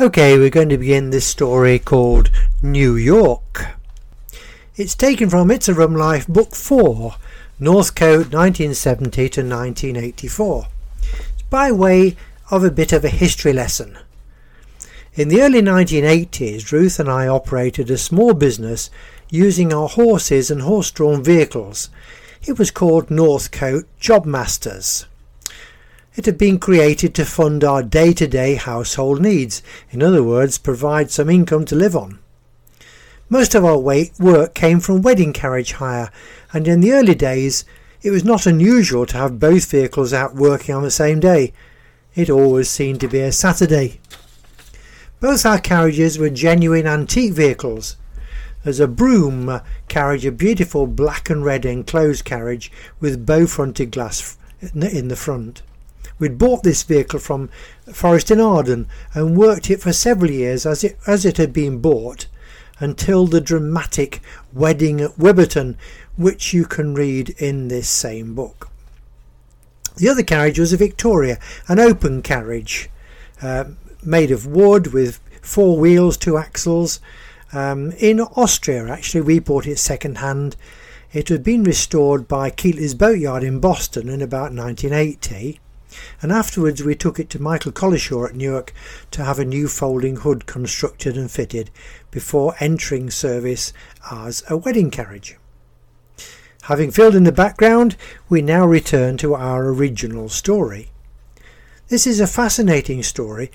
Okay, we're going to begin this story called New York. It's taken from It's a Rum Life, Book 4, Northcote 1970 to 1984. It's by way of a bit of a history lesson. In the early 1980s, Ruth and I operated a small business using our horses and horse drawn vehicles. It was called Northcote Jobmasters. It had been created to fund our day to day household needs, in other words, provide some income to live on. Most of our work came from wedding carriage hire, and in the early days it was not unusual to have both vehicles out working on the same day. It always seemed to be a Saturday. Both our carriages were genuine antique vehicles. There's a Brougham carriage, a beautiful black and red enclosed carriage with bow fronted glass in the front. We'd bought this vehicle from Forest in Arden and worked it for several years as it, as it had been bought until the dramatic wedding at Wyberton, which you can read in this same book. The other carriage was a Victoria, an open carriage uh, made of wood with four wheels, two axles. Um, in Austria, actually, we bought it second hand. It had been restored by Keighley's Boatyard in Boston in about 1980 and afterwards we took it to Michael Collishaw at Newark to have a new folding hood constructed and fitted before entering service as a wedding carriage. Having filled in the background, we now return to our original story. This is a fascinating story.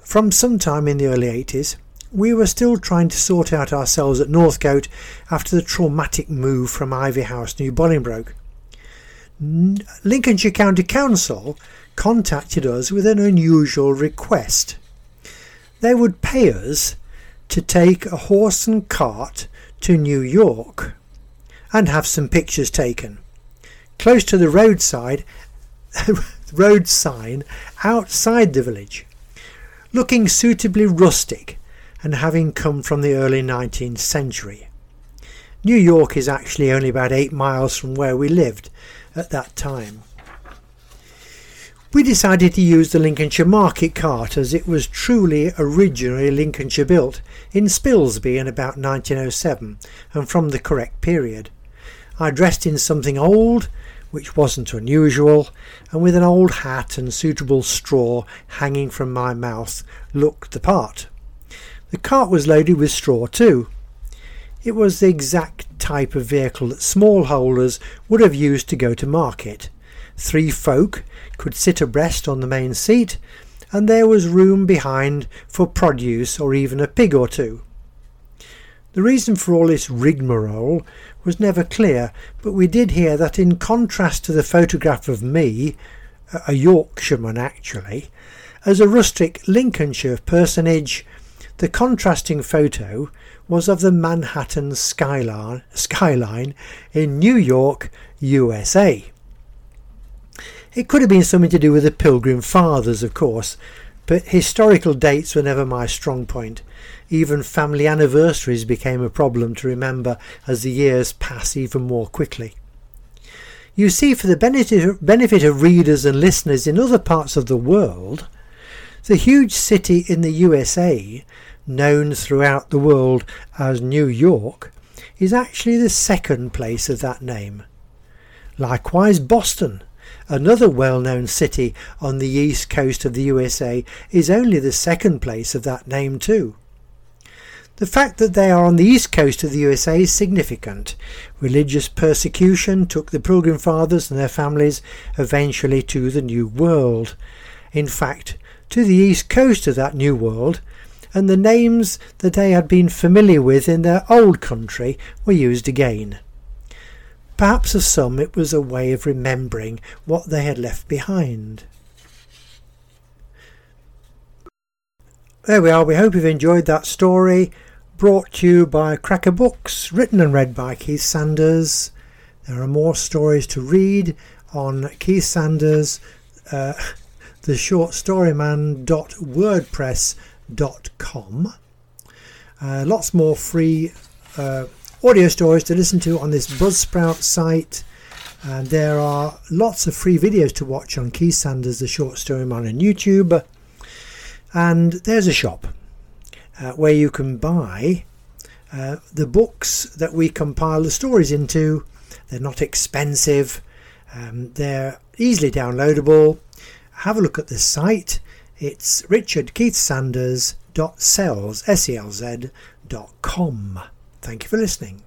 From some time in the early 80s, we were still trying to sort out ourselves at Northcote after the traumatic move from Ivy House, New Bolingbroke. Lincolnshire County Council contacted us with an unusual request. They would pay us to take a horse and cart to New York and have some pictures taken. Close to the roadside road sign outside the village, looking suitably rustic and having come from the early 19th century. New York is actually only about eight miles from where we lived, at that time. We decided to use the Lincolnshire market cart as it was truly originally Lincolnshire built in Spilsby in about 1907 and from the correct period. I dressed in something old, which wasn't unusual, and with an old hat and suitable straw hanging from my mouth looked the part. The cart was loaded with straw too. It was the exact type of vehicle that smallholders would have used to go to market. Three folk could sit abreast on the main seat, and there was room behind for produce or even a pig or two. The reason for all this rigmarole was never clear, but we did hear that in contrast to the photograph of me, a Yorkshireman actually, as a rustic Lincolnshire personage, the contrasting photo was of the Manhattan skyline, skyline in New York, USA. It could have been something to do with the Pilgrim Fathers, of course, but historical dates were never my strong point. Even family anniversaries became a problem to remember as the years pass even more quickly. You see, for the benefit of readers and listeners in other parts of the world, the huge city in the USA known throughout the world as New York, is actually the second place of that name. Likewise, Boston, another well known city on the east coast of the USA, is only the second place of that name too. The fact that they are on the east coast of the USA is significant. Religious persecution took the Pilgrim Fathers and their families eventually to the New World. In fact, to the east coast of that New World, and the names that they had been familiar with in their old country were used again. Perhaps of some it was a way of remembering what they had left behind. There we are. We hope you've enjoyed that story. Brought to you by Cracker Books, written and read by Keith Sanders. There are more stories to read on Keith Sanders, uh, the short storyman.wordpress.com com. Uh, lots more free uh, audio stories to listen to on this Buzzsprout site. And there are lots of free videos to watch on Keith Sanders, the short story man, on YouTube. And there's a shop uh, where you can buy uh, the books that we compile the stories into. They're not expensive, um, they're easily downloadable. Have a look at the site. It's richardkeithsanders.selz, S-E-L-Z, dot com. Thank you for listening.